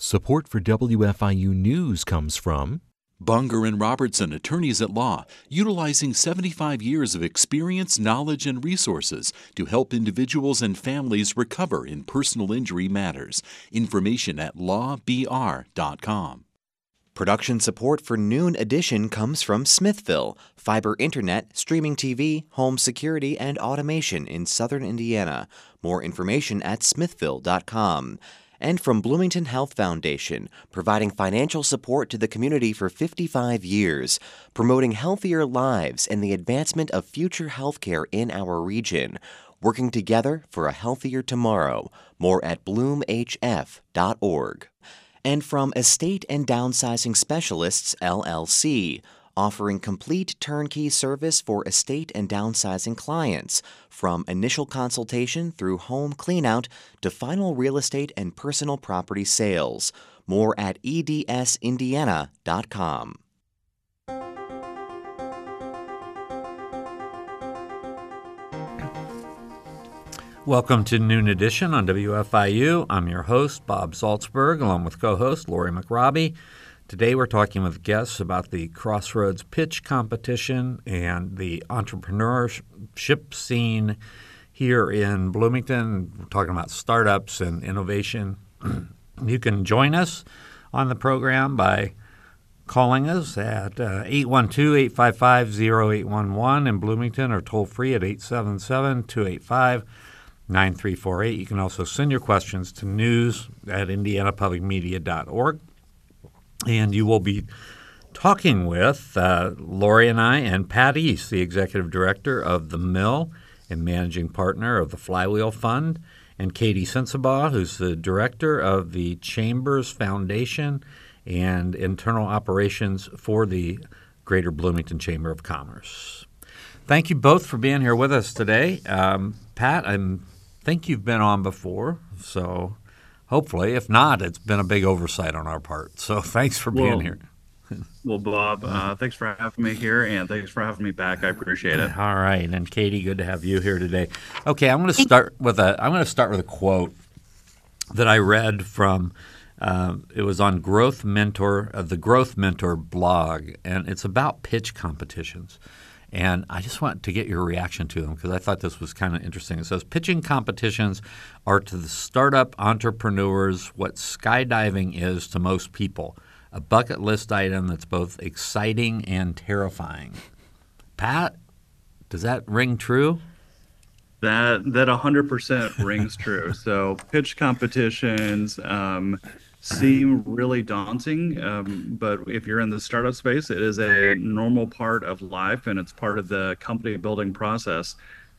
Support for WFIU News comes from Bunger and Robertson, attorneys at law, utilizing 75 years of experience, knowledge, and resources to help individuals and families recover in personal injury matters. Information at lawbr.com. Production support for Noon Edition comes from Smithville, fiber internet, streaming TV, home security, and automation in southern Indiana. More information at smithville.com and from Bloomington Health Foundation, providing financial support to the community for 55 years, promoting healthier lives and the advancement of future healthcare in our region, working together for a healthier tomorrow. More at bloomhf.org. And from Estate and Downsizing Specialists, LLC, offering complete turnkey service for estate and downsizing clients, from initial consultation through home cleanout to final real estate and personal property sales. More at edsindiana.com. Welcome to Noon Edition on WFIU. I'm your host, Bob Zaltsberg, along with co host Lori McRobbie. Today, we're talking with guests about the Crossroads Pitch Competition and the entrepreneurship scene here in Bloomington. We're talking about startups and innovation. you can join us on the program by calling us at uh, 812 855 0811 in Bloomington or toll free at 877 285 9348. You can also send your questions to news at indianapublicmedia.org and you will be talking with uh, Lori and I and Pat East, the executive director of the Mill and managing partner of the Flywheel Fund, and Katie Sensabaugh, who's the director of the Chambers Foundation and internal operations for the Greater Bloomington Chamber of Commerce. Thank you both for being here with us today. Um, Pat, I think you've been on before, so hopefully. If not, it's been a big oversight on our part. So thanks for being well, here. well, Bob, uh, thanks for having me here, and thanks for having me back. I appreciate it. All right, and Katie, good to have you here today. Okay, I'm going to start with a. I'm going to start with a quote that I read from. Uh, it was on Growth Mentor, uh, the Growth Mentor blog, and it's about pitch competitions. And I just want to get your reaction to them because I thought this was kind of interesting. It says pitching competitions are to the startup entrepreneurs what skydiving is to most people a bucket list item that's both exciting and terrifying. Pat, does that ring true? That that 100% rings true. So pitch competitions, um, seem really daunting, um, but if you're in the startup space, it is a normal part of life and it's part of the company building process.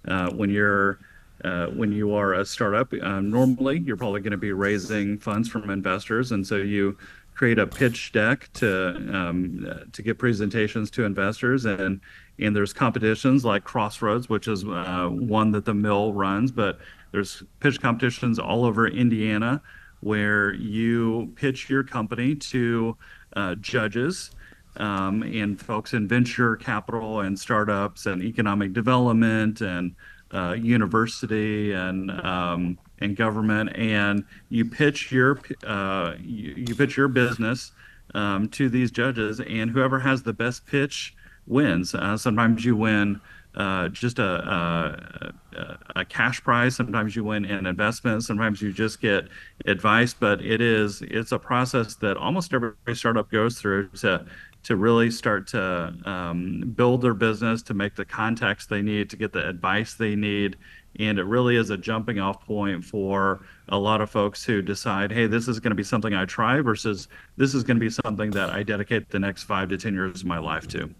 Uh, when you're uh, when you are a startup, uh, normally you're probably going to be raising funds from investors, and so you create a pitch deck to um, to get presentations to investors, and and there's competitions like Crossroads, which is uh, one that the mill runs, but there's pitch competitions all over Indiana where you pitch your company to uh, judges um, and folks in venture capital and startups and economic development and uh, university and um, and government, and you pitch your uh, you, you, pitch your business um, to these judges, and whoever has the best pitch wins. Uh, sometimes you win uh, just a, a, a, cash prize. Sometimes you win an investment. Sometimes you just get advice. But it is it's a process that almost every startup goes through to to really start to um, build their business, to make the contacts they need, to get the advice they need. And it really is a jumping off point for a lot of folks who decide, hey, this is going to be something I try versus this is going to be something that I dedicate the next five to 10 years of my life to.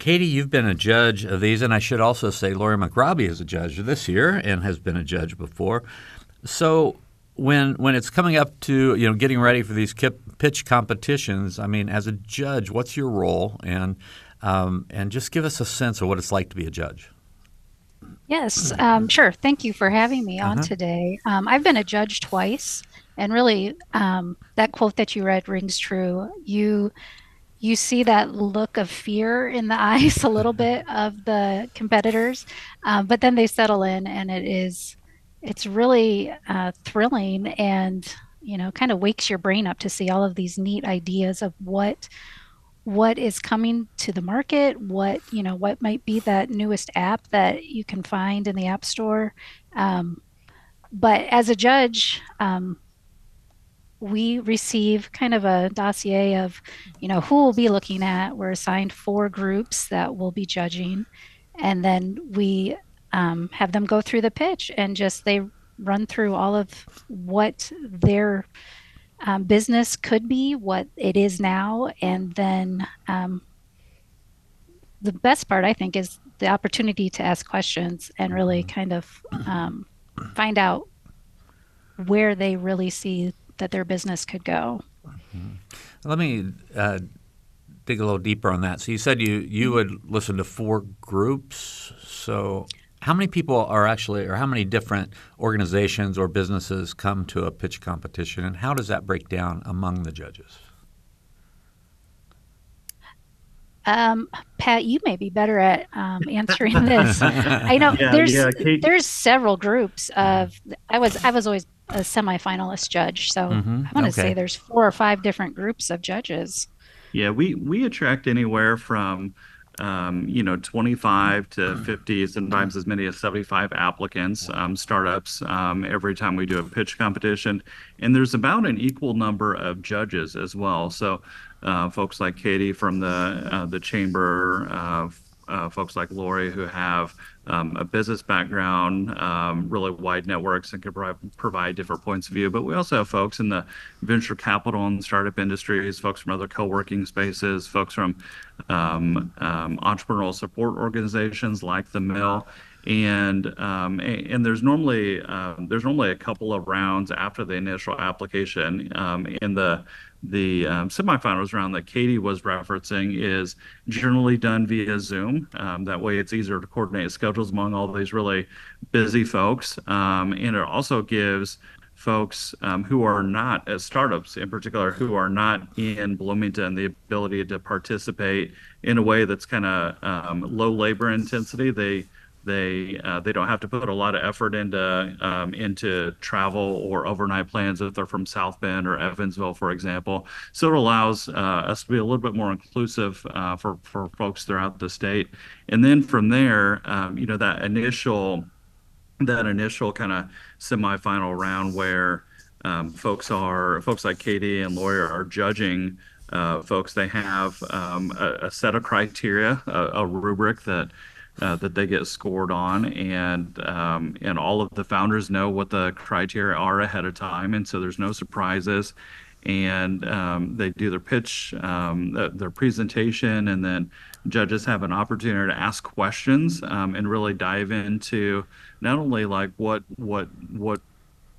Katie, you've been a judge of these, and I should also say Lori McRobbie is a judge this year and has been a judge before. So when when it's coming up to you know getting ready for these pitch competitions, I mean, as a judge, what's your role, and um, and just give us a sense of what it's like to be a judge. Yes, um, sure. Thank you for having me on uh-huh. today. Um, I've been a judge twice, and really, um, that quote that you read rings true. You you see that look of fear in the eyes a little bit of the competitors, um, but then they settle in, and it is it's really uh, thrilling and you know kind of wakes your brain up to see all of these neat ideas of what what is coming to the market what you know what might be that newest app that you can find in the app store. Um, but as a judge um, we receive kind of a dossier of you know who we'll be looking at. We're assigned four groups that will be judging. And then we um, have them go through the pitch and just they run through all of what their um, business could be, what it is now, and then um, the best part, I think, is the opportunity to ask questions and really mm-hmm. kind of um, find out where they really see that their business could go. Mm-hmm. Let me uh, dig a little deeper on that. So you said you you would listen to four groups. So how many people are actually, or how many different organizations or businesses come to a pitch competition, and how does that break down among the judges? Um, Pat, you may be better at um, answering this. I know yeah, there's yeah, there's several groups of. I was I was always a semifinalist judge, so mm-hmm. I want to okay. say there's four or five different groups of judges. Yeah, we we attract anywhere from um, you know, 25 to 50, sometimes as many as 75 applicants, um, startups um, every time we do a pitch competition. And there's about an equal number of judges as well. So uh, folks like Katie from the uh, the chamber, uh, uh, folks like Lori who have um, a business background, um, really wide networks, and can provide, provide different points of view. But we also have folks in the venture capital and startup industries, folks from other co-working spaces, folks from um, um entrepreneurial support organizations like the Mill. And um, and there's normally um, there's normally a couple of rounds after the initial application. in the the um, semifinals round that Katie was referencing is generally done via Zoom. Um, that way, it's easier to coordinate schedules among all these really busy folks, um, and it also gives folks um, who are not as startups in particular who are not in bloomington the ability to participate in a way that's kind of um, low labor intensity they they uh, they don't have to put a lot of effort into um, into travel or overnight plans if they're from South Bend or Evansville, for example. So it allows uh, us to be a little bit more inclusive uh, for for folks throughout the state. And then from there, um, you know, that initial that initial kind of semifinal round where um, folks are folks like Katie and Lori are judging. Uh, folks, they have um, a, a, set of criteria, a, a rubric that uh, that they get scored on, and um, and all of the founders know what the criteria are ahead of time, and so there's no surprises. And um, they do their pitch, um, their presentation, and then judges have an opportunity to ask questions um, and really dive into not only like what what what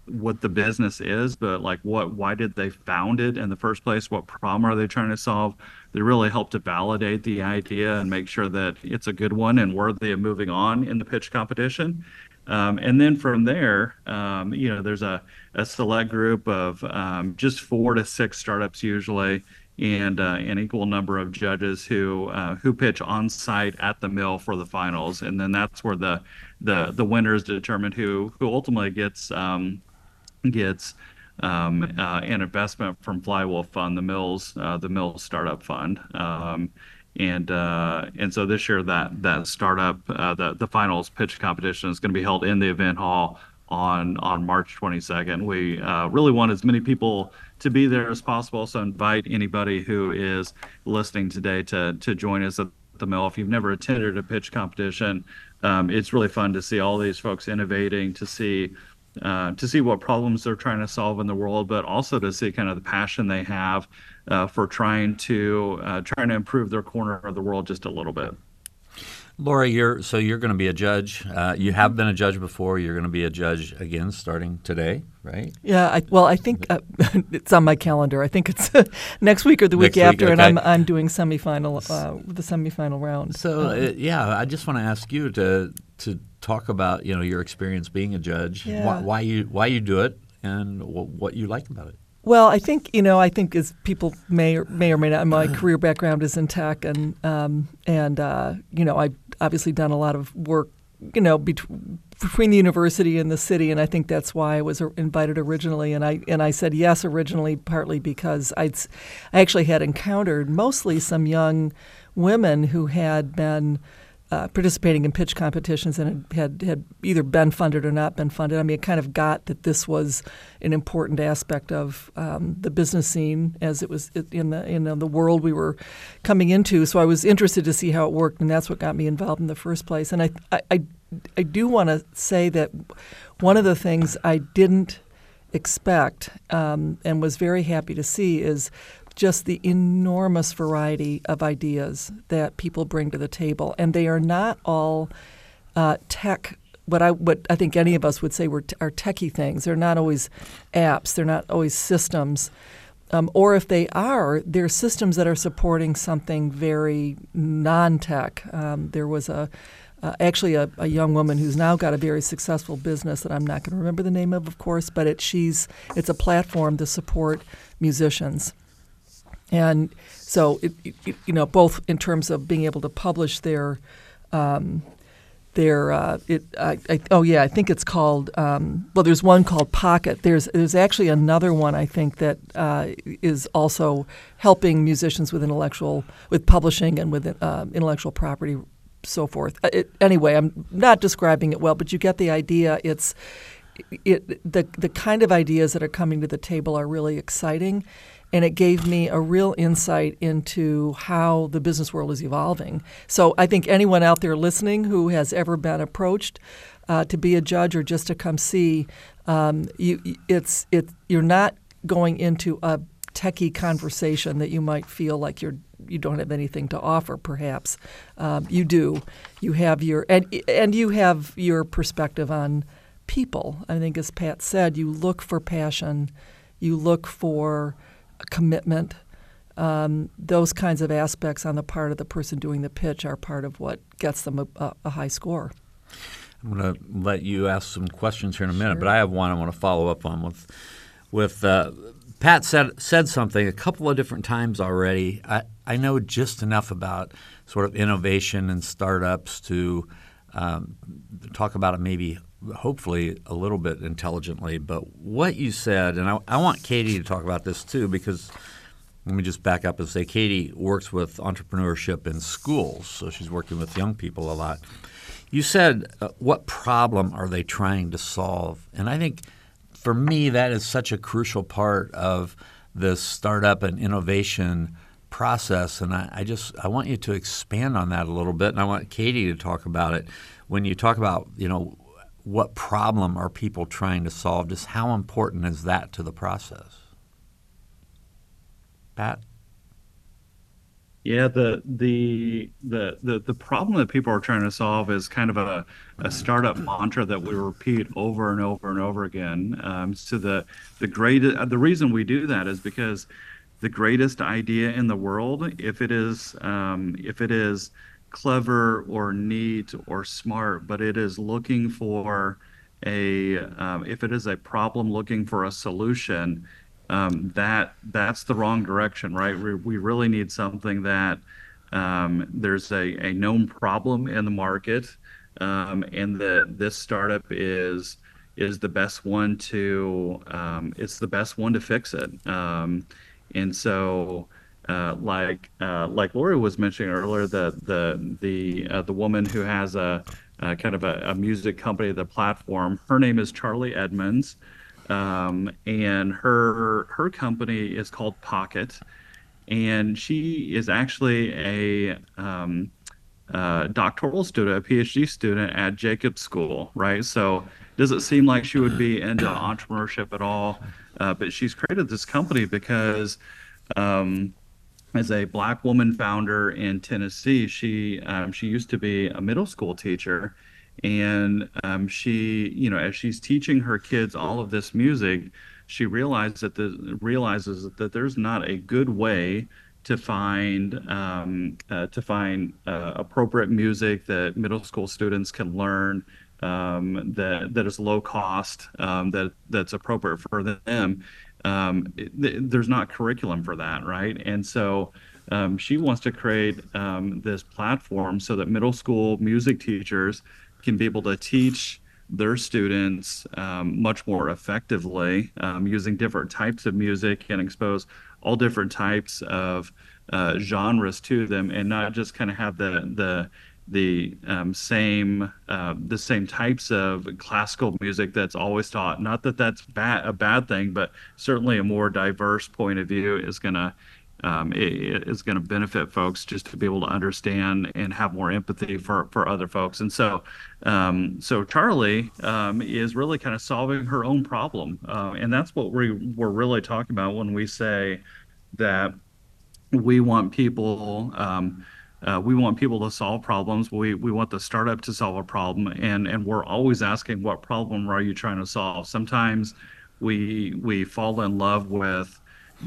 what the business is, but like what why did they found it in the first place? What problem are they trying to solve? They really help to validate the idea and make sure that it's a good one and worthy of moving on in the pitch competition. Um, and then from there, um, you know, there's a, a select group of um, just four to six startups usually, and uh, an equal number of judges who uh, who pitch on site at the mill for the finals, and then that's where the the the winner is determined who who ultimately gets um, gets um, uh, an investment from Flywheel Fund, the Mills, uh, the Mills Startup Fund. Um, and uh, and so this year that that startup uh, the the finals pitch competition is going to be held in the event hall on on March 22nd. We uh, really want as many people to be there as possible. So invite anybody who is listening today to to join us at the mill. If you've never attended a pitch competition, um, it's really fun to see all these folks innovating, to see uh, to see what problems they're trying to solve in the world, but also to see kind of the passion they have uh, for trying to uh, trying to improve their corner of the world just a little bit. Lori, you're so you're going to be a judge. Uh, you have been a judge before. You're going to be a judge again starting today, right? Yeah. I, well, I think uh, it's on my calendar. I think it's next week or the week after, okay. and I'm I'm doing semifinal uh, the semifinal round. So um, yeah, I just want to ask you to to talk about you know your experience being a judge, yeah. why, why, you why you do it, and w- what you like about it. Well, I think you know. I think as people may or may or may not. My career background is in tech, and um, and uh, you know, I've obviously done a lot of work you know, between the university and the city, and I think that's why I was invited originally. And I and I said yes originally, partly because I'd I actually had encountered mostly some young women who had been uh, participating in pitch competitions and had, had either been funded or not been funded. I mean, it kind of got that this was an important aspect of um, the business scene as it was in the in the world we were coming into. So I was interested to see how it worked, and that's what got me involved in the first place. And I I, I, I do want to say that one of the things I didn't expect um, and was very happy to see is just the enormous variety of ideas that people bring to the table, and they are not all uh, tech. What I what I think any of us would say were t- are techie things. They're not always apps. They're not always systems. Um, or if they are, they're systems that are supporting something very non-tech. Um, there was a uh, actually a, a, young woman who's now got a very successful business that I'm not going to remember the name of, of course, but it, she's it's a platform to support musicians. And so, it, it, you know, both in terms of being able to publish their, um, their, uh, it, I, I, oh yeah, I think it's called. Um, well, there's one called Pocket. There's there's actually another one I think that uh, is also helping musicians with intellectual, with publishing and with uh, intellectual property, so forth. Uh, it, anyway, I'm not describing it well, but you get the idea. It's it, the the kind of ideas that are coming to the table are really exciting and it gave me a real insight into how the business world is evolving. So I think anyone out there listening who has ever been approached uh, to be a judge or just to come see, um, you, it's it you're not going into a techie conversation that you might feel like you're you don't have anything to offer. Perhaps um, you do. You have your and and you have your perspective on people. I think, as Pat said, you look for passion, you look for commitment. Um, those kinds of aspects on the part of the person doing the pitch are part of what gets them a, a high score. I'm going to let you ask some questions here in a minute, sure. but I have one I want to follow up on with with uh, Pat said said something a couple of different times already. I, I know just enough about sort of innovation and startups to um, talk about it maybe hopefully a little bit intelligently. But what you said, and I, I, want Katie to talk about this too, because let me just back up and say Katie works with entrepreneurship in schools, so she's working with young people a lot. You said, uh, what problem are they trying to solve? And I think for me, that is such a crucial part of this startup and innovation process. And I, I just I want you to expand on that a little bit, and I want Katie to talk about it. When you talk about you know what problem are people trying to solve? Just how important is that to the process? Pat? Yeah, the, the the the the problem that people are trying to solve is kind of a, a startup mantra that we repeat over and over and over again. Um, so the the great the reason we do that is because the greatest idea in the world, if it is um, if it is clever or neat or smart, but it is looking for a um, if it is a problem looking for a solution, um, that that's the wrong direction, right? We, we really need something that um, there's a, a known problem in the market, um, and that this startup is is the best one to um, it's the best one to fix it. Um, and so uh, like uh, like Lori was mentioning earlier, the the the uh, the woman who has a, a kind of a, a, music company, the platform. Her name is Charlie Edmonds, um, and her her company is called Pocket, and she is actually a um, uh, doctoral student, a PhD student at Jacobs School, right? So does it seem like she would be into entrepreneurship at all? Uh, but she's created this company because um, as a black woman founder in Tennessee. She um, she used to be a middle school teacher, and um, she you know as she's teaching her kids all of this music, she realizes that the realizes that there's not a good way to find um, uh, to find uh, appropriate music that middle school students can learn um, that that is low cost um, that that's appropriate for them um, th- there's not curriculum for that, right? And so um, she wants to create um, this platform so that middle school music teachers can be able to teach their students um, much more effectively um, using different types of music and expose all different types of uh, genres to them and not just kind of have the the the um, same uh, the same types of classical music that's always taught. Not that that's bad a bad thing, but certainly a more diverse point of view is to um, is going to benefit folks just to be able to understand and have more empathy for, for other folks. And so, um, so Charlie um, is really kind of solving her own problem, uh, and that's what we we're really talking about when we say that we want people. Um, uh, we want people to solve problems. We we want the startup to solve a problem, and and we're always asking, what problem are you trying to solve? Sometimes we we fall in love with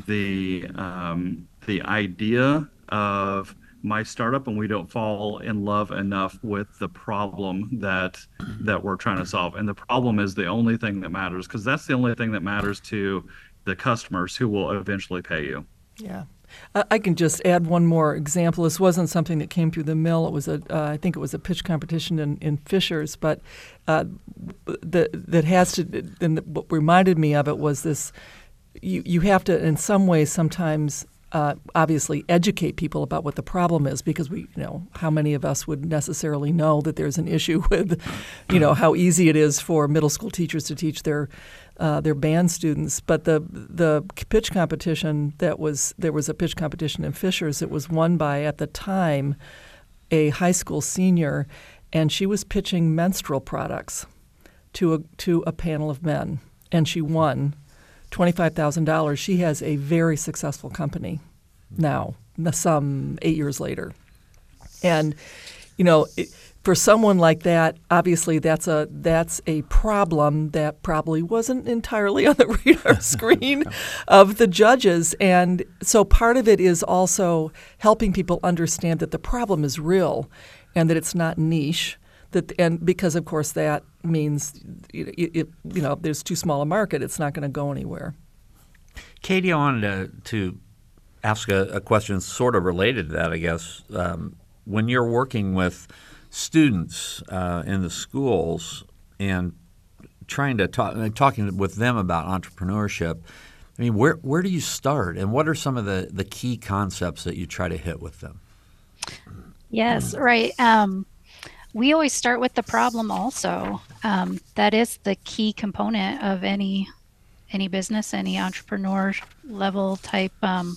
the um, the idea of my startup and we don't fall in love enough with the problem that that we're trying to solve and the problem is the only thing that matters because that's the only thing that matters to the customers who will eventually pay you yeah I can just add one more example. This wasn't something that came through the mill. It was a, uh, I think it was a pitch competition in, in Fishers, but uh, that that has to. And what reminded me of it was this: you you have to, in some ways, sometimes uh, obviously educate people about what the problem is because we you know how many of us would necessarily know that there's an issue with you know how easy it is for middle school teachers to teach their uh, their band students but the the pitch competition that was there was a pitch competition in Fishers it was won by at the time a high school senior and she was pitching menstrual products to a to a panel of men and she won $25,000. She has a very successful company now, some eight years later. And, you know, it, for someone like that, obviously that's a that's a problem that probably wasn't entirely on the radar screen of the judges. And so part of it is also helping people understand that the problem is real and that it's not niche that and because of course that means it, it, you know there's too small a market it's not going to go anywhere katie i wanted to, to ask a, a, question sort of related to that i guess um, when you're working with students uh, in the schools and trying to talk talking with them about entrepreneurship i mean where, where do you start and what are some of the, the key concepts that you try to hit with them? Yes right um, we always start with the problem also. Um, that is the key component of any any business any entrepreneur level type um,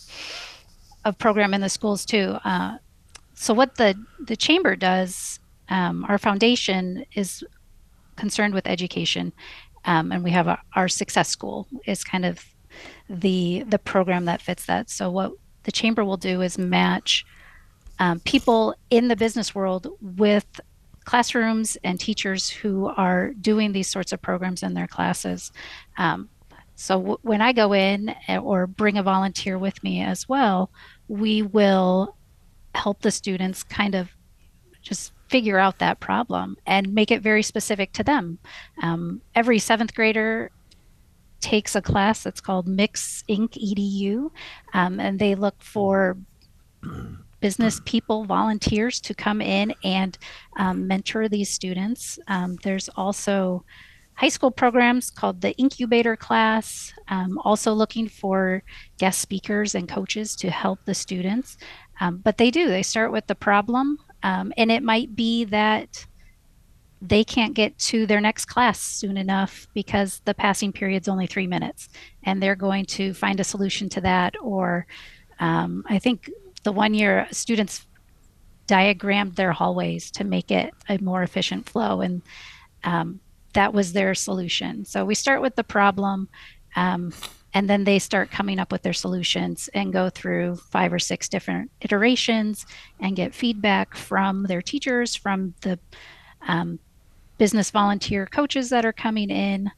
of program in the schools too. Uh, so what the the chamber does um, our foundation is concerned with education um, and we have a, our success school is kind of the the program that fits that so what the chamber will do is match um, people in the business world with classrooms and teachers who are doing these sorts of programs in their classes. Um, so w- when I go in eh, or bring a volunteer with me as well, we will help the students kind of just figure out that problem and make it very specific to them. Um, every seventh grader takes a class that's called Mix Inc. EDU, um, and they look for business people, volunteers to come in and um, mentor these students. Um, there's also high school programs called the incubator class, um, also looking for guest speakers and coaches to help the students. Um, but they do, they start with the problem, um, and it might be that they can't get to their next class soon enough because the passing period's only three minutes and they're going to find a solution to that or um, I think the one year students diagrammed their hallways to make it a more efficient flow and um, that was their solution. So we start with the problem um, and then they start coming up with their solutions and go through five or six different iterations and get feedback from their teachers from the um, business volunteer coaches that are coming in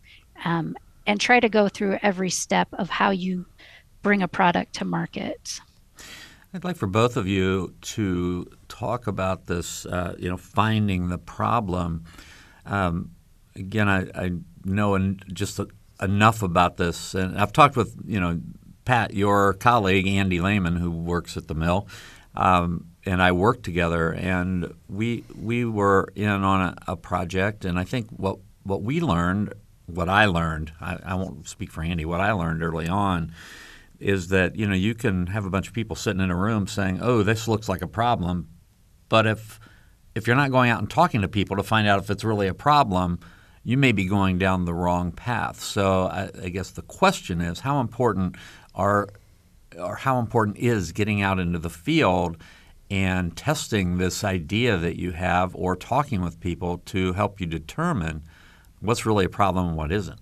um, and try to go through every step of how you bring a product to market I'd like for both of you to talk about this, uh, you know, finding the problem. Um, again, I, I know en- just a, enough about this, and I've talked with, you know, Pat, your colleague, Andy Lehman, who works at the mill. Um, and I worked together, and we we were in on a, a project, and I think what what we learned, what I learned, I, I won't speak for Andy, what I learned early on is that you know you can have a bunch of people sitting in a room saying, "Oh, this looks like a problem," but if if you're not going out and talking to people to find out if it's really a problem, you may be going down the wrong path. So I, I guess the question is, how important are or how important is getting out into the field and testing this idea that you have or talking with people to help you determine what's really a problem and what isn't?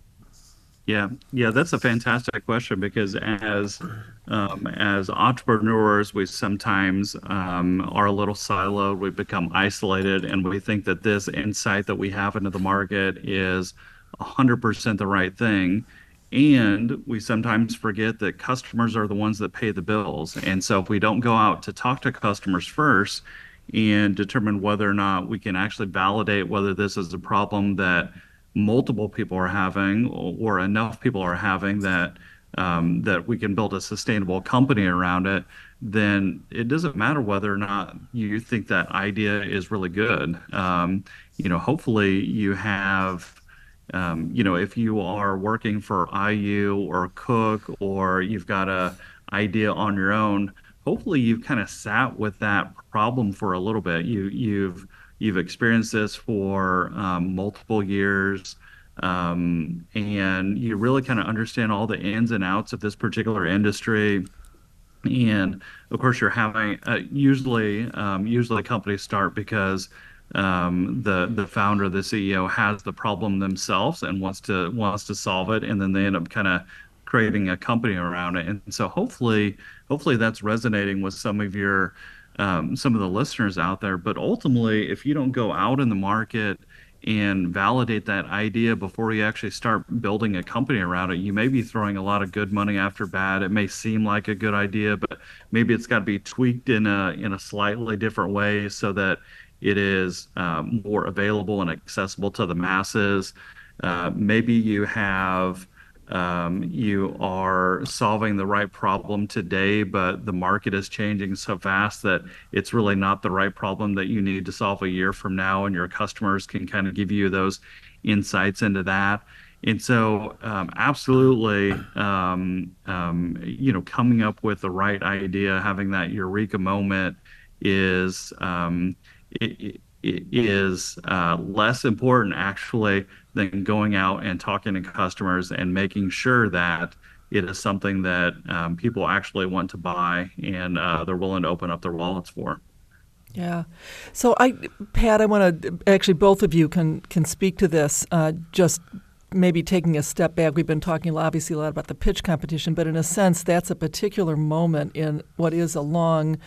Yeah, yeah, that's a fantastic question because as um, as entrepreneurs, we sometimes um, are a little siloed. We become isolated, and we think that this insight that we have into the market is 100% the right thing. And we sometimes forget that customers are the ones that pay the bills. And so if we don't go out to talk to customers first and determine whether or not we can actually validate whether this is a problem that multiple people are having or enough people are having that um, that we can build a sustainable company around it, then it doesn't matter whether or not you think that idea is really good. Um, you know, hopefully you have, um, you know, if you are working for IU or Cook or you've got a idea on your own, hopefully you've kind of sat with that problem for a little bit. You you've You've experienced this for um, multiple years, um, and you really kind of understand all the ins and outs of this particular industry. And of course, you're having uh, usually um, usually companies start because um, the the founder, the CEO, has the problem themselves and wants to wants to solve it, and then they end up kind of creating a company around it. And so hopefully hopefully that's resonating with some of your um, some of the listeners out there. But ultimately, if you don't go out in the market and validate that idea before you actually start building a company around it, you may be throwing a lot of good money after bad. It may seem like a good idea, but maybe it's got to be tweaked in a in a slightly different way so that it is um, more available and accessible to the masses. Uh, maybe you have you are solving the right problem today, but the market is changing so fast that it's really not the right problem that you need to solve a year from now, and your customers can kind of give you those insights into that. And so, um, absolutely, um, um, you know, coming up with the right idea, having that eureka moment um, is uh, less important actually than going out and talking to customers and making sure that it is something that um, people actually want to buy and uh, they're willing to open up their wallets for. Yeah. So I, Pat, I want to actually both of you can can speak to this. Uh, just maybe taking a step back. We've been talking obviously a lot about the pitch competition, but in a sense, that's a particular moment in what is a long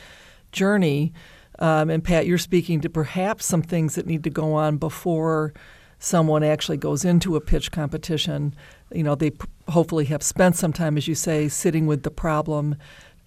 journey. Um, and Pat, you're speaking to perhaps some things that need to go on before someone actually goes into a pitch competition, you know, they p- hopefully have spent some time, as you say, sitting with the problem,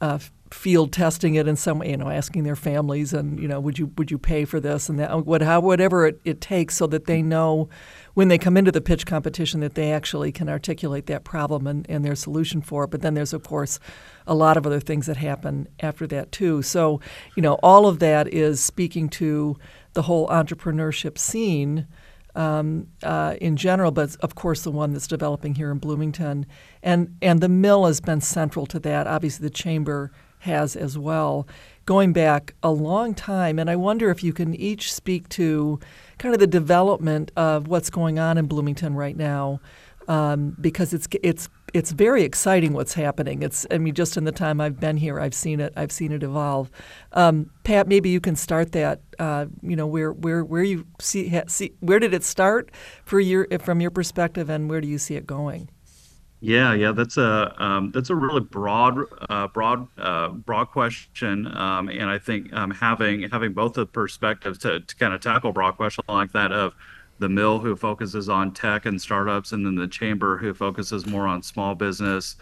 uh, field testing it in some way, you know, asking their families and, you know, would you would you pay for this and that, what, how, whatever it, it takes so that they know when they come into the pitch competition that they actually can articulate that problem and, and their solution for it. But then there's, of course, a lot of other things that happen after that, too. So, you know, all of that is speaking to the whole entrepreneurship scene um, uh, in general, but of course the one that's developing here in Bloomington, and and the mill has been central to that. Obviously, the chamber has as well, going back a long time. And I wonder if you can each speak to kind of the development of what's going on in Bloomington right now, um, because it's it's it's very exciting what's happening. It's I mean, just in the time I've been here, I've seen it. I've seen it evolve. Um, Pat, maybe you can start that. Uh, you know, where where where you see, ha, see where did it start for your from your perspective, and where do you see it going? Yeah, yeah, that's a um, that's a really broad, uh, broad, uh, broad question, um, and I think um, having having both the perspectives to, to kind of tackle broad question like that of the mill who focuses on tech and startups, and then the chamber who focuses more on small business.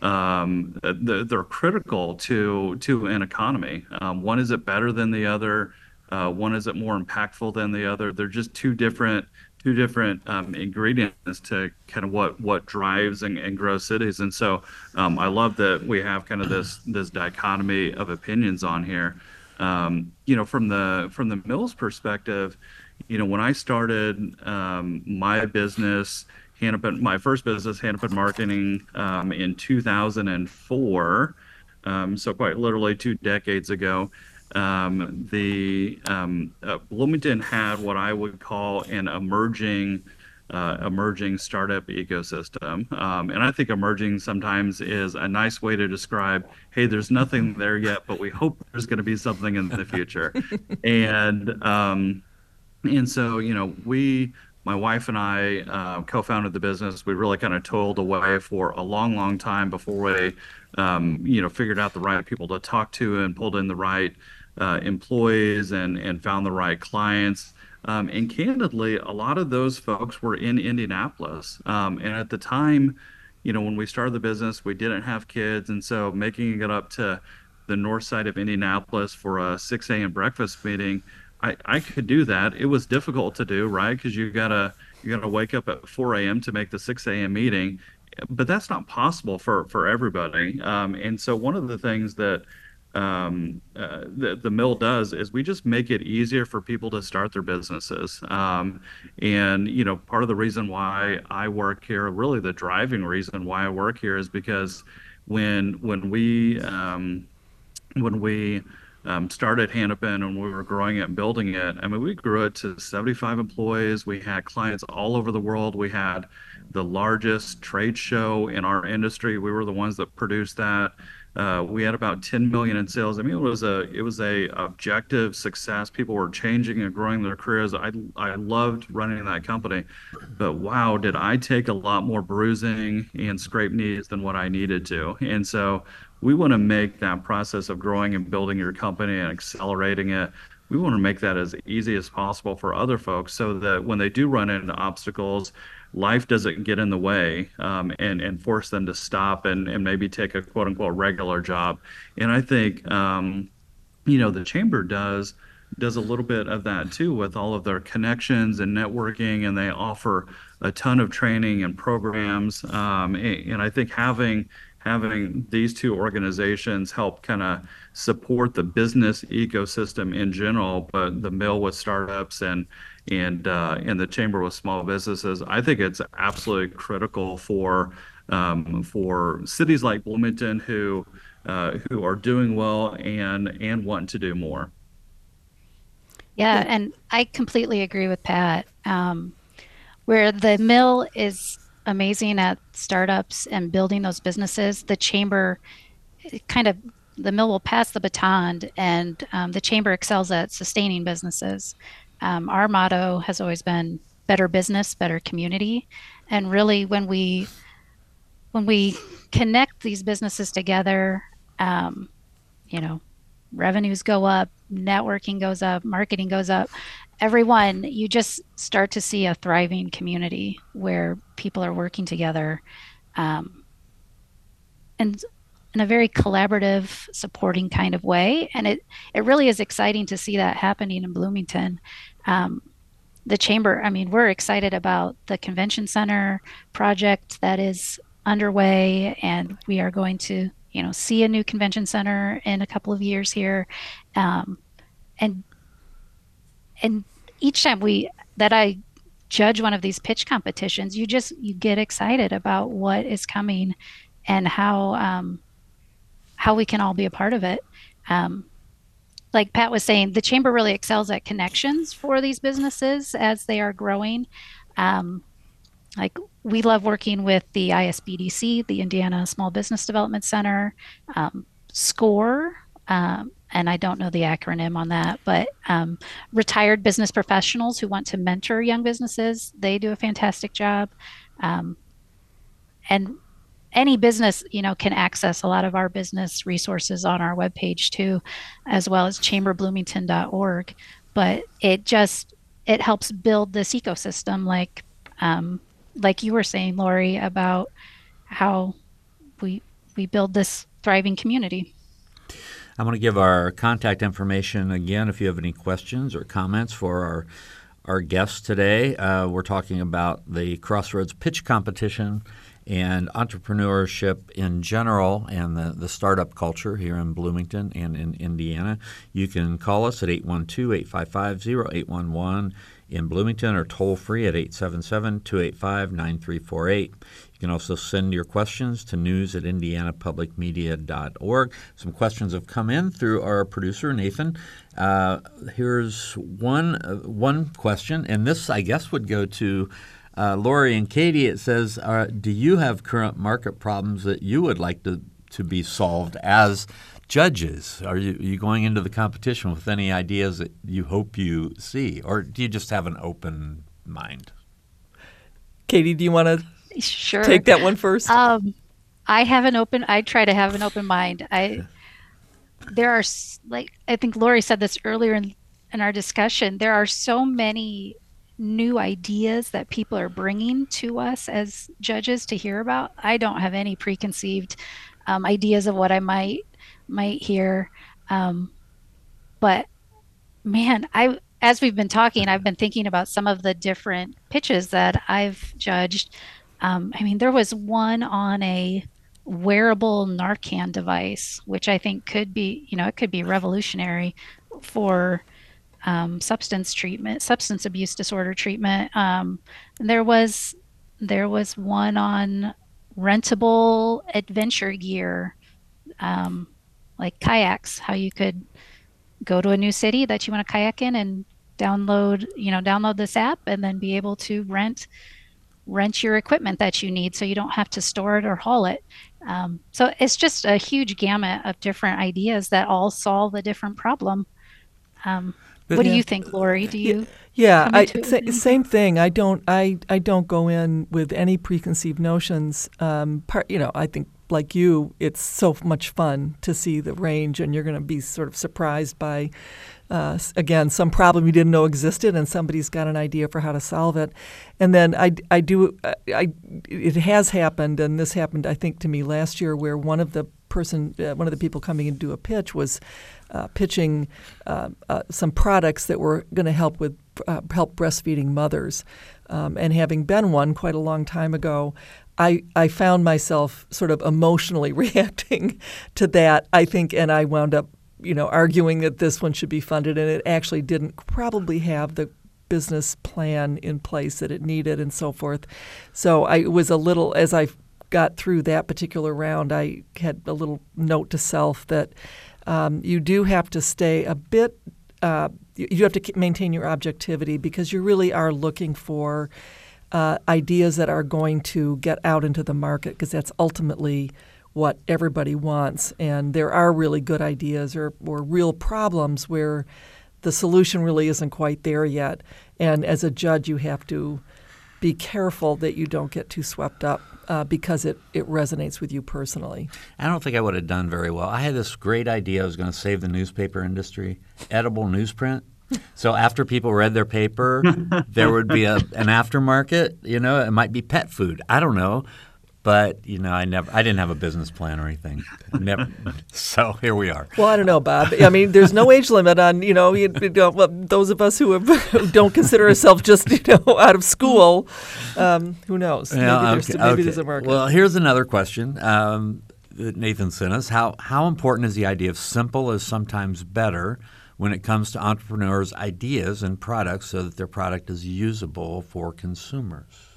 Um, they're critical to to an economy. Um, one is it better than the other. Uh, one is it more impactful than the other. They're just two different two different um, ingredients to kind of what what drives and, and grows cities. And so um, I love that we have kind of this this dichotomy of opinions on here. Um, you know, from the from the Mills perspective, you know, when I started um, my business, Hannapin, my first business, Hannapin Marketing, um, in 2004, um, so quite literally two decades ago, um, the um, uh, Bloomington had what I would call an emerging uh, emerging startup ecosystem. Um, and I think emerging sometimes is a nice way to describe, hey, there's nothing there yet, but we hope there's going to be something in the future. and um, and so you know we. My wife and I uh, co-founded the business. We really kind of toiled away for a long, long time before we, um, you know, figured out the right people to talk to and pulled in the right uh, employees and and found the right clients. Um, and candidly, a lot of those folks were in Indianapolis. Um, and at the time, you know, when we started the business, we didn't have kids. And so making it up to the north side of Indianapolis for a 6 a.m. breakfast meeting, I, I could do that. It was difficult to do, right? Because you gotta you gotta wake up at 4 a.m. to make the 6 a.m. meeting, but that's not possible for for everybody. Um, and so one of the things that um, uh, the, the mill does is we just make it easier for people to start their businesses. Um, and, you know, part of the reason why I work here, really the driving reason why I work here is because when, when we, um, when we, um, started Hannapin and we were growing it and building it. I mean, we grew it to 75 employees. We had clients all over the world. We had the largest trade show in our industry. We were the ones that produced that. Uh, we had about 10 million in sales. I mean, it was a it was a objective success. People were changing and growing their careers. I I loved running that company, but wow, did I take a lot more bruising and scrape knees than what I needed to. And so we want to make that process of growing and building your company and accelerating it. We want to make that as easy as possible for other folks, so that when they do run into obstacles life doesn't get in the way um, and and force them to stop and and maybe take a quote unquote regular job. And I think um, you know the chamber does does a little bit of that too with all of their connections and networking, and they offer a ton of training and programs. Um, and, and I think having having these two organizations help kind of support the business ecosystem in general, but the mill with startups and and uh, and the chamber with small businesses. I think it's absolutely critical for um, for cities like Bloomington who uh, who are doing well and and want to do more. Yeah, and I completely agree with Pat. Um, where the mill is amazing at startups and building those businesses, the chamber kind of the mill will pass the baton, and um, the chamber excels at sustaining businesses. Um, our motto has always been better business, better community, and really when we when we connect these businesses together, um, you know, revenues go up, networking goes up, marketing goes up. Everyone, you just start to see a thriving community where people are working together, um, and in a very collaborative, supporting kind of way. And it it really is exciting to see that happening in Bloomington um, the chamber, I mean, we're excited about the convention center project that is underway, and we are going to, you know, see a new convention center in a couple of years here, um, and and each time we that I judge one of these pitch competitions, you just you get excited about what is coming and how um, how we can all be a part of it. Um, like Pat was saying, the chamber really excels at connections for these businesses as they are growing. Um, like we love working with the ISBDC, the Indiana Small Business Development Center, um, SCORE, um, and I don't know the acronym on that, but um, retired business professionals who want to mentor young businesses, they do a fantastic job. Um, and any business you know can access a lot of our business resources on our webpage too as well as chamberbloomington.org but it just it helps build this ecosystem like um, like you were saying lori about how we we build this thriving community i'm going to give our contact information again if you have any questions or comments for our our guests today uh, we're talking about the crossroads pitch competition and entrepreneurship in general and the, the startup culture here in Bloomington and in Indiana. You can call us at 812 855 0811 in Bloomington or toll free at 877 285 9348. You can also send your questions to news at indianapublicmedia.org. Some questions have come in through our producer, Nathan. Uh, here's one, uh, one question, and this, I guess, would go to uh, Lori and Katie. It says, uh, Do you have current market problems that you would like to, to be solved as judges? Are you, are you going into the competition with any ideas that you hope you see, or do you just have an open mind? Katie, do you want to Sure. take that one first? Um, I have an open. I try to have an open mind. I there are like I think Lori said this earlier in in our discussion. There are so many new ideas that people are bringing to us as judges to hear about. I don't have any preconceived um, ideas of what I might might hear, um, but man, I as we've been talking, I've been thinking about some of the different pitches that I've judged. Um, I mean, there was one on a wearable Narcan device, which I think could be, you know, it could be revolutionary for um, substance treatment, substance abuse disorder treatment. Um, there was there was one on rentable adventure gear, um, like kayaks, how you could go to a new city that you want to kayak in and download, you know, download this app and then be able to rent rent your equipment that you need so you don't have to store it or haul it. Um, so it's just a huge gamut of different ideas that all solve a different problem. Um, what do you think, Lori? Do you? Yeah, I, sa- same thing. I don't. I, I don't go in with any preconceived notions. Um, part, you know, I think like you, it's so much fun to see the range, and you're going to be sort of surprised by, uh, again, some problem you didn't know existed, and somebody's got an idea for how to solve it. And then I, I do. I, I it has happened, and this happened, I think, to me last year, where one of the person, uh, one of the people coming in to do a pitch was uh, pitching uh, uh, some products that were going to help with uh, help breastfeeding mothers. Um, and having been one quite a long time ago, I, I found myself sort of emotionally reacting to that. I think, and I wound up, you know, arguing that this one should be funded, and it actually didn't probably have the business plan in place that it needed, and so forth. So I was a little as I got through that particular round, I had a little note to self that um, you do have to stay a bit. Uh, you, have to maintain your objectivity because you really are looking for uh, ideas that are going to get out into the market because that's ultimately what everybody wants. And there are really good ideas or, or real problems where the solution really isn't quite there yet. And as a judge, you have to be careful that you don't get too swept up uh, because it, it resonates with you personally. I don't think I would have done very well. I had this great idea I was going to save the newspaper industry, edible newsprint. So after people read their paper, there would be a, an aftermarket. You know, it might be pet food. I don't know, but you know, I never, I didn't have a business plan or anything. Never. So here we are. Well, I don't know, Bob. I mean, there's no age limit on you know, you, you know well, those of us who, have, who don't consider ourselves just you know out of school. Um, who knows? Yeah, maybe there's, okay, maybe okay. there's a market. Well, here's another question um, that Nathan sent us. How, how important is the idea of simple is sometimes better when it comes to entrepreneurs' ideas and products so that their product is usable for consumers?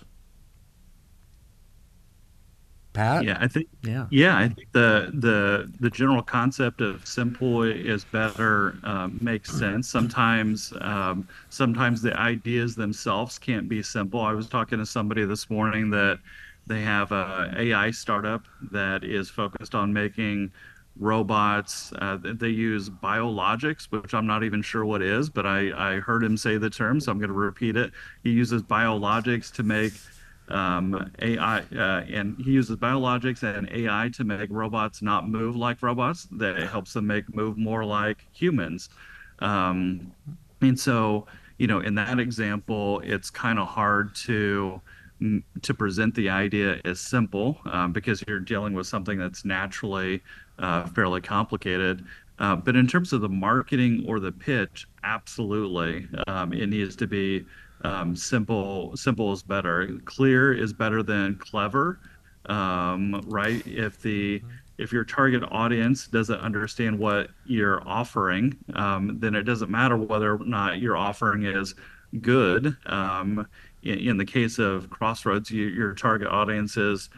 Pat? Yeah, I think Yeah. Yeah, I think the the the general concept of simple is better um, makes sense. Sometimes um, sometimes the ideas themselves can't be simple. I was talking to somebody this morning that they have a AI startup that is focused on making robots. Uh, they use biologics, which I'm not even sure what is, but I, I heard him say the term, so I'm going to repeat it. He uses biologics to make um, AI, uh, and he uses biologics and AI to make robots not move like robots. That helps them make move more like humans. Um, and so, you know, in that example, it's kind of hard to to present the idea as simple um, because you're dealing with something that's naturally uh, fairly complicated. Uh, but in terms of the marketing or the pitch, absolutely, um, it needs to be um, simple. Simple is better. Clear is better than clever. um, right? If the if your target audience doesn't understand what you're offering, um, then it doesn't matter whether or not your offering is good. Um, in, in, the case of Crossroads, you, your target audience is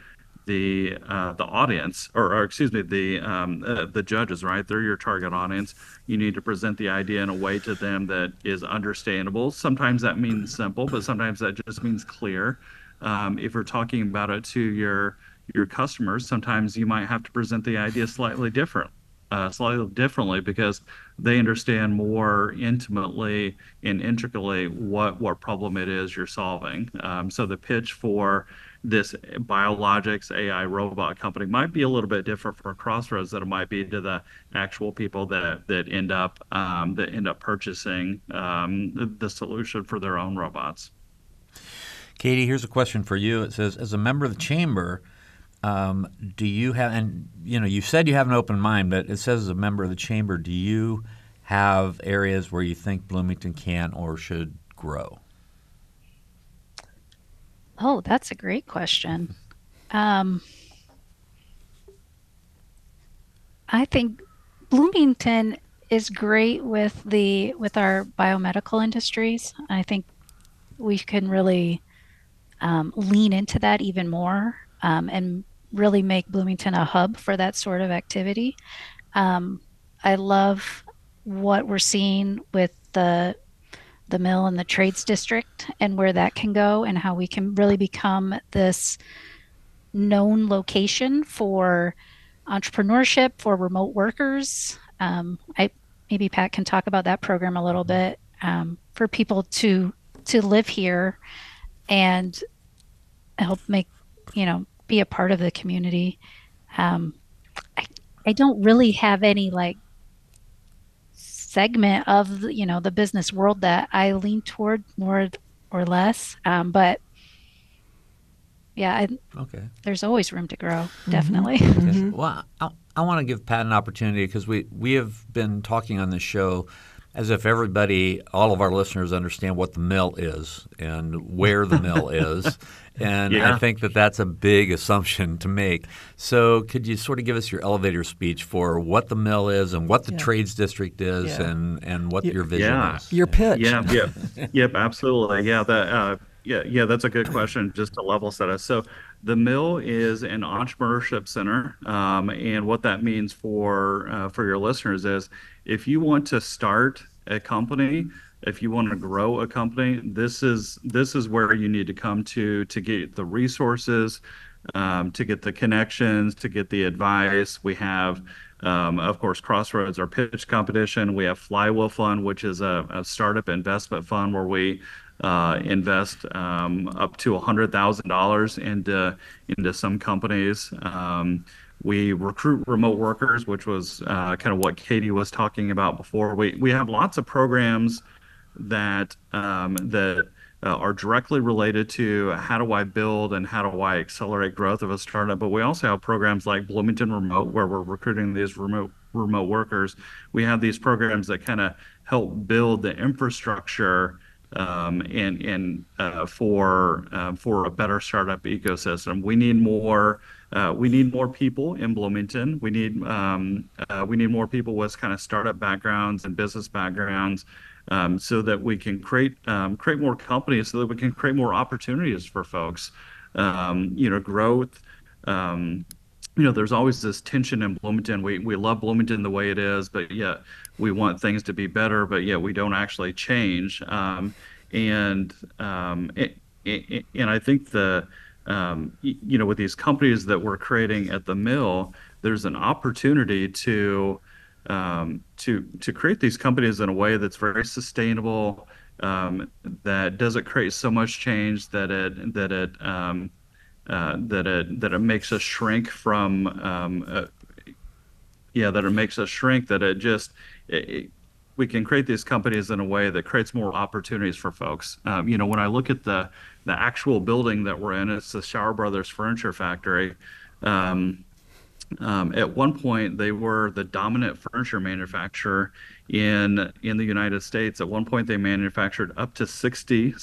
the uh, the audience, or, or, excuse me, the um, uh, the judges, right? They're your target audience. You need to present the idea in a way to them that is understandable. Sometimes that means simple, but sometimes that just means clear. Um, if you're talking about it to your your customers, sometimes you might have to present the idea slightly different, uh, slightly differently because they understand more intimately and intricately what what problem it is you're solving. Um, so the pitch for this biologics AI robot company might be a little bit different for Crossroads than it might be to the actual people that that end up um, that end up purchasing um, the, the solution for their own robots. Katie, here's a question for you. It says, as a member of the chamber, um, do you have and you know you said you have an open mind, but it says as a member of the chamber, do you have areas where you think Bloomington can or should grow? Oh, that's a great question. Um, I think Bloomington is great with the with our biomedical industries. I think we can really um, lean into that even more um, and really make Bloomington a hub for that sort of activity. Um, I love what we're seeing with the the mill and the trades district and where that can go and how we can really become this known location for entrepreneurship for remote workers. Um, I maybe Pat can talk about that program a little bit um, for people to to live here and help make you know be a part of the community. Um, I I don't really have any like segment of you know the business world that I lean toward more or less. Um, but yeah, I, okay. There's always room to grow, mm-hmm. definitely. Mm-hmm. Okay. Well, I, I want to give Pat an opportunity because we we have been talking on this show as if everybody, all of our listeners, understand what the mill is and where the mill is. And yeah. I think that that's a big assumption to make. So, could you sort of give us your elevator speech for what the mill is and what the yeah. trades district is yeah. and, and what your vision is? Your pitch. Yeah, yeah, yep, absolutely. Yeah, that. Uh, yeah, yeah, that's a good question. Just to level set us. So, the mill is an entrepreneurship center, um, and what that means for uh, for your listeners is if you want to start a company if you want to grow a company this is this is where you need to come to to get the resources um, to get the connections to get the advice. We have um, of course crossroads our pitch competition. We have flywheel fund which is a, a startup investment fund where we uh, invest um, up to $100000 into into some companies. Um, we recruit remote workers, which was uh, kind of what Katie was talking about before. We we have lots of programs that um, that uh, are directly related to how do I build and how do I accelerate growth of a startup. But we also have programs like Bloomington Remote, where we're recruiting these remote remote workers. We have these programs that kind of help build the infrastructure um, and and uh, for uh, for a better startup ecosystem. We need more uh, we need more people in Bloomington. We need um, uh, we need more people with kind of startup backgrounds and business backgrounds, so that we can create um, create more companies, so that we can create more opportunities for folks. Um, you know, growth. Um, you know, there's always this tension in Bloomington. We we love Bloomington the way it is, but yet we want things to be better, but yet we don't actually change. Um, and I think the um, you know, with these companies that we're creating at the mill, there's an opportunity to um, to to create these companies in a way that's very sustainable, um, that doesn't create so much change that it that it um, uh, that it that it makes us shrink from um, uh, yeah that it makes us shrink that it just it, we can create these companies in a way that creates more opportunities for folks. Um, you know, when I look at the the actual building that we're in, it's the Shower Brothers Furniture Factory. Um, um, at one point, they were the dominant furniture manufacturer in in the United States. At one point, they manufactured up to 60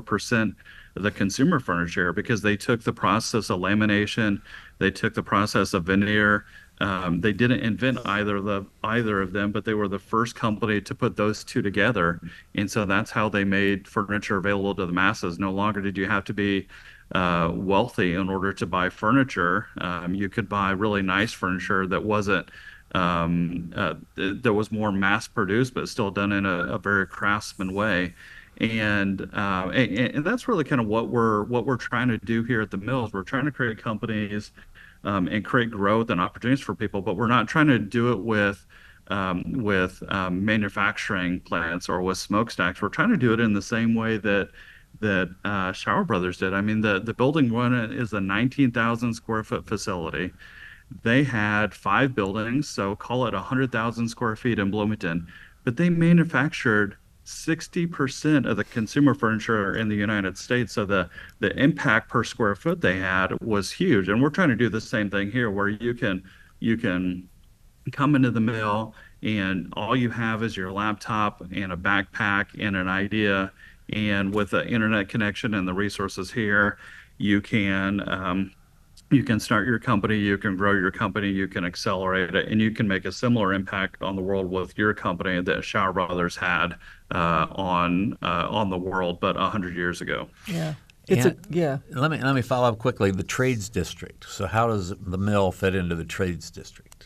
percent of the consumer furniture because they took the process of lamination, they took the process of veneer. Um, they didn't invent either of the either of them, but they were the first company to put those two together, and so that's how they made furniture available to the masses. No longer did you have to be uh, wealthy in order to buy furniture. Um, you could buy really nice furniture that wasn't um, uh, that was more mass produced, but still done in a, a very craftsman way. And, uh, and, and that's really kind of what we're what we're trying to do here at the mills. We're trying to create companies um, and create growth and opportunities for people, but we're not trying to do it with um, with um, manufacturing plants or with smokestacks. We're trying to do it in the same way that that uh, Shower Brothers did. I mean, the the building one is a 19,000 square foot facility. They had five buildings, so call it 100,000 square feet in Bloomington, but they manufactured 60% of the consumer furniture in the United States. So the, the impact per square foot they had was huge. And we're trying to do the same thing here where you can you can come into the mill and all you have is your laptop and a backpack and an idea. And with the internet connection and the resources here, you can um, you can start your company, you can grow your company, you can accelerate it, and you can make a similar impact on the world with your company that Shower Brothers had uh, on uh, on the world, but hundred years ago. Yeah. It's and a, yeah. Let me let me follow up quickly. The trades district. So how does the mill fit into the trades district?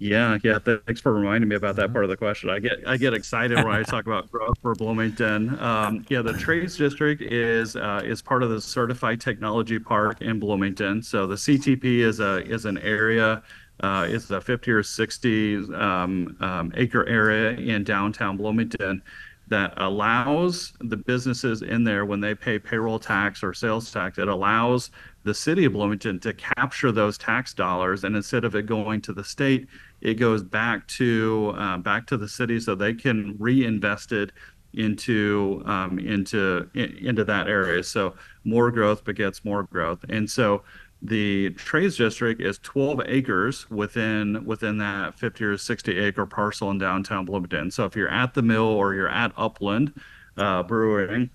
Yeah, yeah. Thanks for reminding me about that part of the question. I get I get excited when I talk about growth for Bloomington. Um, yeah, the Trades District is uh, is part of the Certified Technology Park in Bloomington. So the CTP is a is an area. Uh, it's a 50 or 60 um, um, acre area in downtown Bloomington that allows the businesses in there when they pay payroll tax or sales tax. It allows the city of Bloomington to capture those tax dollars, and instead of it going to the state, it goes back to uh, back to the city so they can reinvest it into um, into in, into that area. So more growth begets more growth, and so the trades district is 12 acres within within that 50 or 60 acre parcel in downtown Bloomington. So if you're at the mill or you're at Upland uh, Brewing,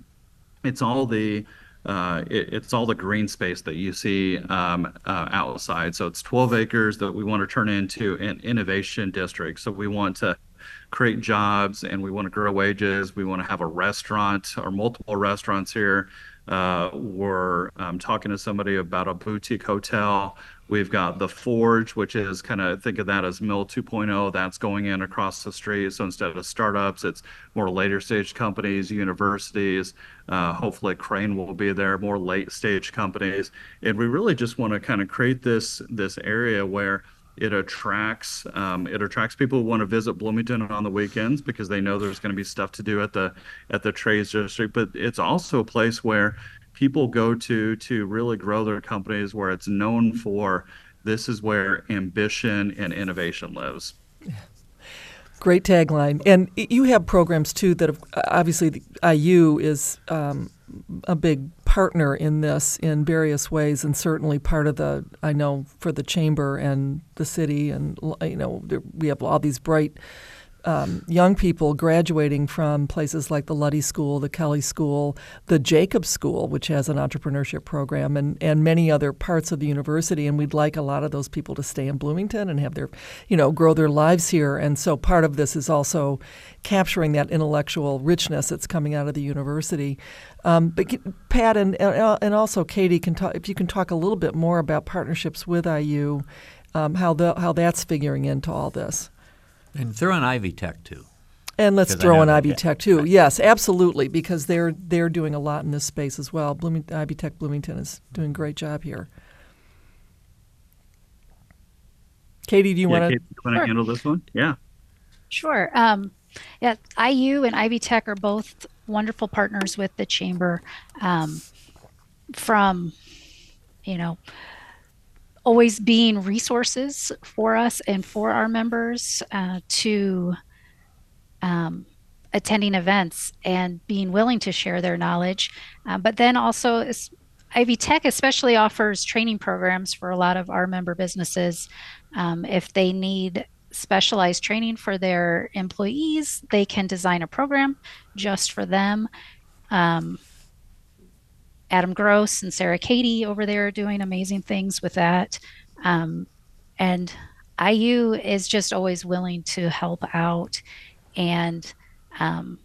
it's all the uh, it, it's all the green space that you see um, uh, outside. So it's 12 acres that we want to turn into an innovation district. So we want to create jobs and we want to grow wages. We want to have a restaurant or multiple restaurants here. Uh, we're um, talking to somebody about a boutique hotel. We've got the Forge, which is kind of think of that as Mill 2.0. That's going in across the street. So instead of startups, it's more later stage companies, universities. Uh, hopefully, Crane will be there. More late stage companies, and we really just want to kind of create this this area where it attracts um, it attracts people who want to visit Bloomington on the weekends because they know there's going to be stuff to do at the at the trades district. But it's also a place where people go to to really grow their companies where it's known for this is where ambition and innovation lives. Great tagline. And you have programs too that have, obviously the IU is um, a big partner in this in various ways, and certainly part of the I know for the chamber and the city, and you know we have all these bright um, young people graduating from places like the Luddy School, the Kelley School, the Jacob School, which has an entrepreneurship program, and, and many other parts of the university. And we'd like a lot of those people to stay in Bloomington and have their, you know, grow their lives here. And so part of this is also capturing that intellectual richness that's coming out of the university. Um, but Pat and and also Katie can talk if you can talk a little bit more about partnerships with IU, um, how the how that's figuring into all this. And throw in Ivy Tech too. And let's throw in Ivy Tech too. Right. Yes, absolutely, because they're they're doing a lot in this space as well. Blooming, Ivy Tech Bloomington is doing a great job here. Katie, do you yeah, want to sure. handle this one? Yeah. Sure. Um, yeah, IU and Ivy Tech are both wonderful partners with the chamber. Um, from, you know, always being resources for us and for our members uh, to um, attending events and being willing to share their knowledge. Uh, but then also, Ivy Tech especially offers training programs for a lot of our member businesses. Um, if they need specialized training for their employees, they can design a program just for them. Um, Adam Gross and Sarah Katie over there are doing amazing things with that. Um, and IU is just always willing to help out. And um,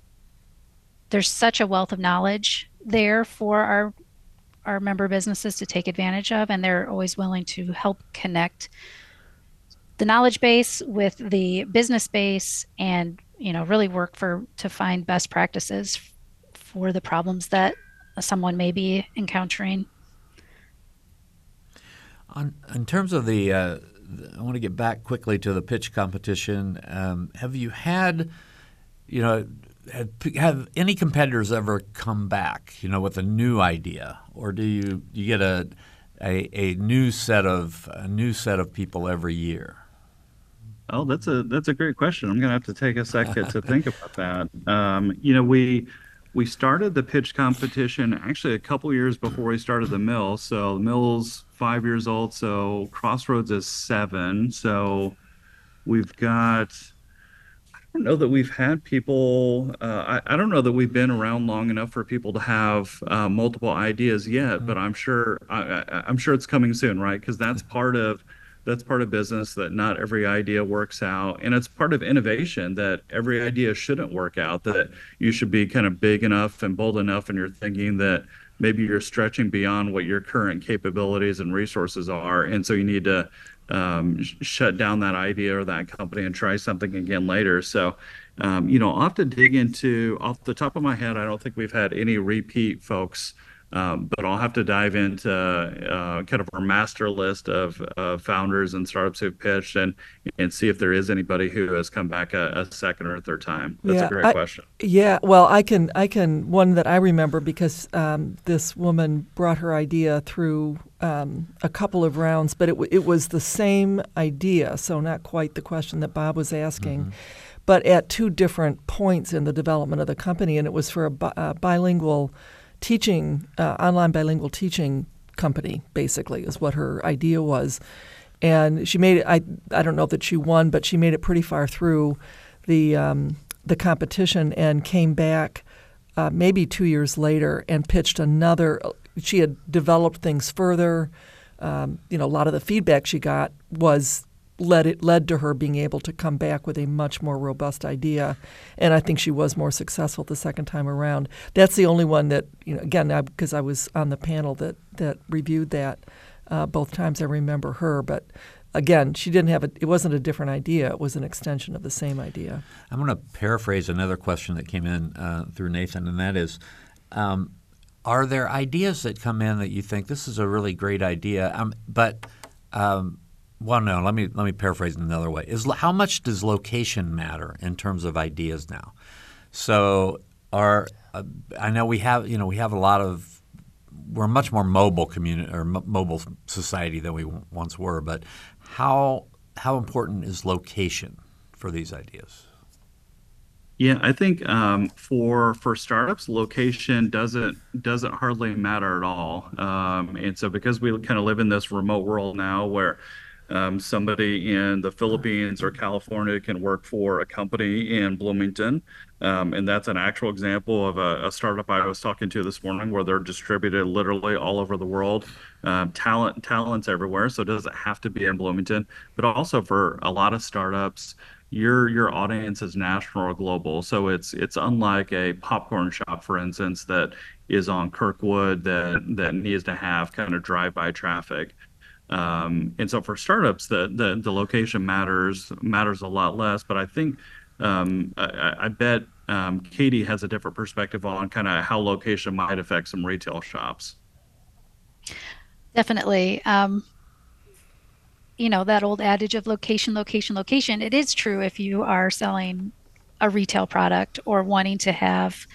there's such a wealth of knowledge there for our our member businesses to take advantage of, and they're always willing to help connect the knowledge base with the business base, and you know really work for to find best practices for the problems that someone may be encountering. On, in terms of the, uh, I want to get back quickly to the pitch competition. Um, have you had, you know, have, have, any competitors ever come back, you know, with a new idea, or do you you get a a, a new set of a new set of people every year? Oh, that's a that's a great question. I'm going to have to take a second to think about that. Um, you know, we we started the pitch competition actually a couple years before we started the mill. So the mill's five years old. So Crossroads is seven. So we've got. I don't know that we've had people. Uh, I, I, don't know that we've been around long enough for people to have uh, multiple ideas yet. Mm-hmm. But I'm sure. I, I'm sure it's coming soon, right? Because that's part of that's part of business that not every idea works out. And it's part of innovation that every idea shouldn't work out that you should be kind of big enough and bold enough in your thinking that maybe you're stretching beyond what your current capabilities and resources are. And so you need to um, sh- shut down that idea or that company and try something again later. So um, you know i'll have to dig into off the top of my head i don't think we've had any repeat folks but I'll have to dive into uh, kind of our master list of uh, founders and startups who've pitched and and see if there is anybody who has come back a, a second or a third time. That's yeah, a great I, question. Yeah, well, I can I can one that I remember because um, this woman brought her idea through um, a couple of rounds, but it it was the same idea, so not quite the question that Bob was asking. Mm-hmm. But at two different points in the development of the company, and it was for a bi- uh, bilingual teaching, uh, online bilingual teaching company, basically, is what her idea was. And she made it, I, I don't know that she won, but she made it pretty far through the, um, the competition and came back uh, maybe two years later and pitched another. She had developed things further. Um, you know, a lot of the feedback she got was led it led to her being able to come back with a much more robust idea, and I think she was more successful the second time around. That's the only one that you know. Again, because I, I, was on the panel that that reviewed that uh, both times, I remember her, but. Again, she didn't have a. It wasn't a different idea. It was an extension of the same idea. I'm going to paraphrase another question that came in uh, through Nathan, and that is, um, are there ideas that come in that you think this is a really great idea, um, but um, well, no. Let me let me paraphrase it another way. Is how much does location matter in terms of ideas now? So, our uh, I know we have you know we have a lot of we're a much more mobile community or m- mobile society than we w- once were. But how how important is location for these ideas? Yeah, I think um, for for startups, location doesn't doesn't hardly matter at all. Um, and so because we kind of live in this remote world now, where um, somebody in the Philippines or California can work for a company in Bloomington. Um, and that's an actual example of a, a, startup I was talking to this morning where they're distributed literally all over the world. Um, talent, talents everywhere. So it doesn't have to be in Bloomington, but also for a lot of startups, your your audience is national or global. So it's it's unlike a popcorn shop, for instance, that is on Kirkwood that that needs to have kind of drive-by traffic. Um, and so for startups, the, location matters matters a lot less. But I think um, I, bet um, Katie has a different perspective on kind of how location might affect some retail shops. Definitely. You know that old adage of location, location, location. It is true if you are selling a retail product or wanting to have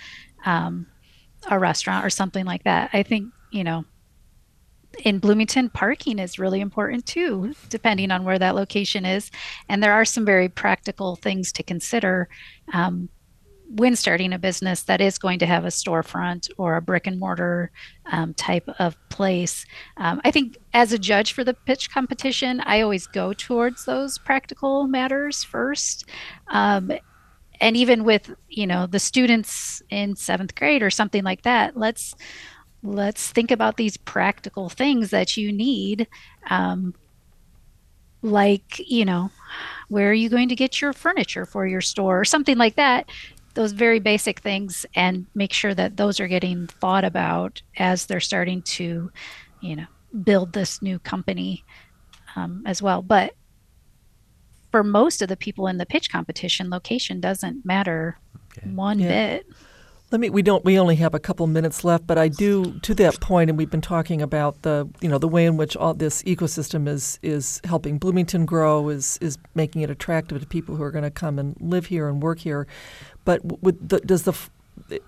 a restaurant or something like that. I think you know in Bloomington, parking is really important too, depending on where that location is. And there are some very practical things to consider um, when starting a business that is going to have a storefront or a brick and mortar um, type of place. Um, I think as a judge for the pitch competition, I always go towards those practical matters first. Um, and even with you know the students in seventh grade or something like that, let's let's think about these practical things that you need. Um, like, you know, where are you going to get your furniture for your store or something like that? Those very basic things, and make sure that those are getting thought about as they're starting to, you know, build this new company um, as well. But for most of the people in the pitch competition, location doesn't matter okay. one yeah. bit. Let me. We don't. We only have a couple minutes left, but I do to that point, and we've been talking about the you know the way in which all this ecosystem is is helping Bloomington grow, is is making it attractive to people who are going to come and live here and work here. But the, does the,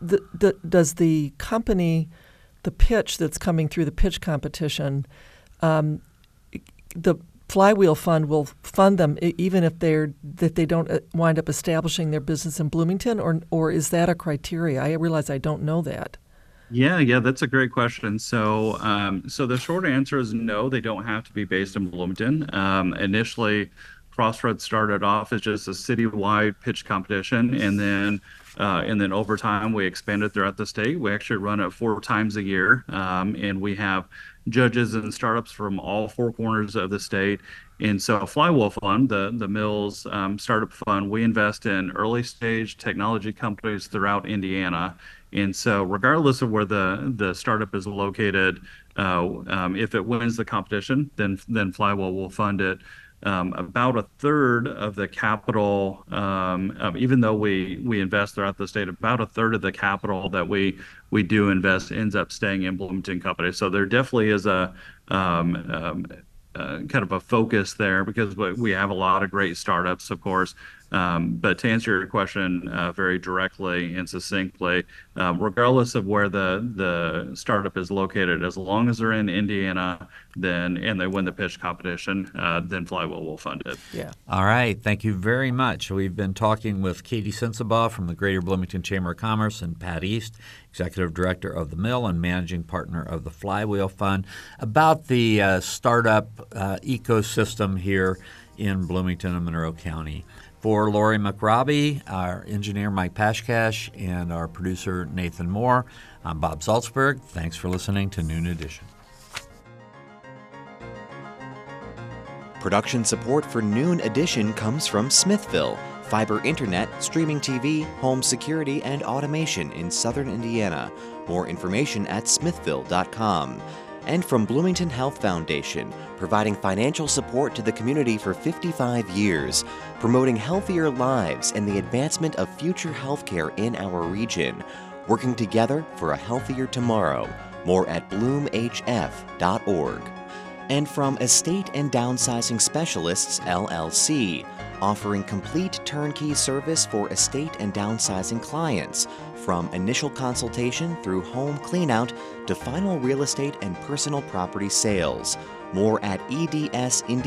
the, the does the company, the pitch that's coming through the pitch competition, um, the Flywheel Fund will fund them even if they're that they don't uh, wind up establishing their business in Bloomington, or or is that a criteria? I realize I don't know that. Yeah, yeah, that's a great question. So, um, so the short answer is no. They don't have to be based in Bloomington. Um, initially, Crossroads started off as just a citywide pitch competition, and then uh, and then over time we expanded throughout the state. We actually run it four times a year, um, and we have judges and startups from all four corners of the state. And so, Flywheel Fund, the the Mills um, Startup Fund, we invest in early stage technology companies throughout Indiana. And so, regardless of where the the startup is located, uh, um, if it wins the competition, then then Flywheel will fund it about a third of the capital, um, um, even though we invest throughout the state, about a third of the capital that we do invest ends up staying in Bloomington Company. So there definitely is a um, um, uh, kind of a focus there because we have a lot of great startups, of course. Um, but to answer your question uh, very directly and succinctly, um, regardless of where the the startup is located, as long as they're in Indiana, then and they win the pitch competition, uh, then Flywheel will fund it. Yeah. All right. Thank you very much. We've been talking with Katie Sensabaugh from the Greater Bloomington Chamber of Commerce and Pat East, Executive Director of the Mill and Managing Partner of the Flywheel Fund, about the uh, startup uh, ecosystem here in Bloomington and Monroe County. For Lori McRobbie, our engineer Mike Pashkash, and our producer Nathan Moore, I'm Bob Zaltsberg. Thanks for listening to Noon Edition. Production support for Noon Edition comes from Smithville, fiber internet, streaming TV, home security, and automation in southern Indiana. More information at smithville.com and from Bloomington Health Foundation, providing financial support to the community for 55 years, promoting healthier lives and the advancement of future healthcare in our region, working together for a healthier tomorrow. More at bloomhf.org. And from Estate and Downsizing Specialists, LLC, offering complete turnkey service for estate and downsizing clients from initial consultation through home cleanout to final real estate and personal property sales. More at edsindiana.com.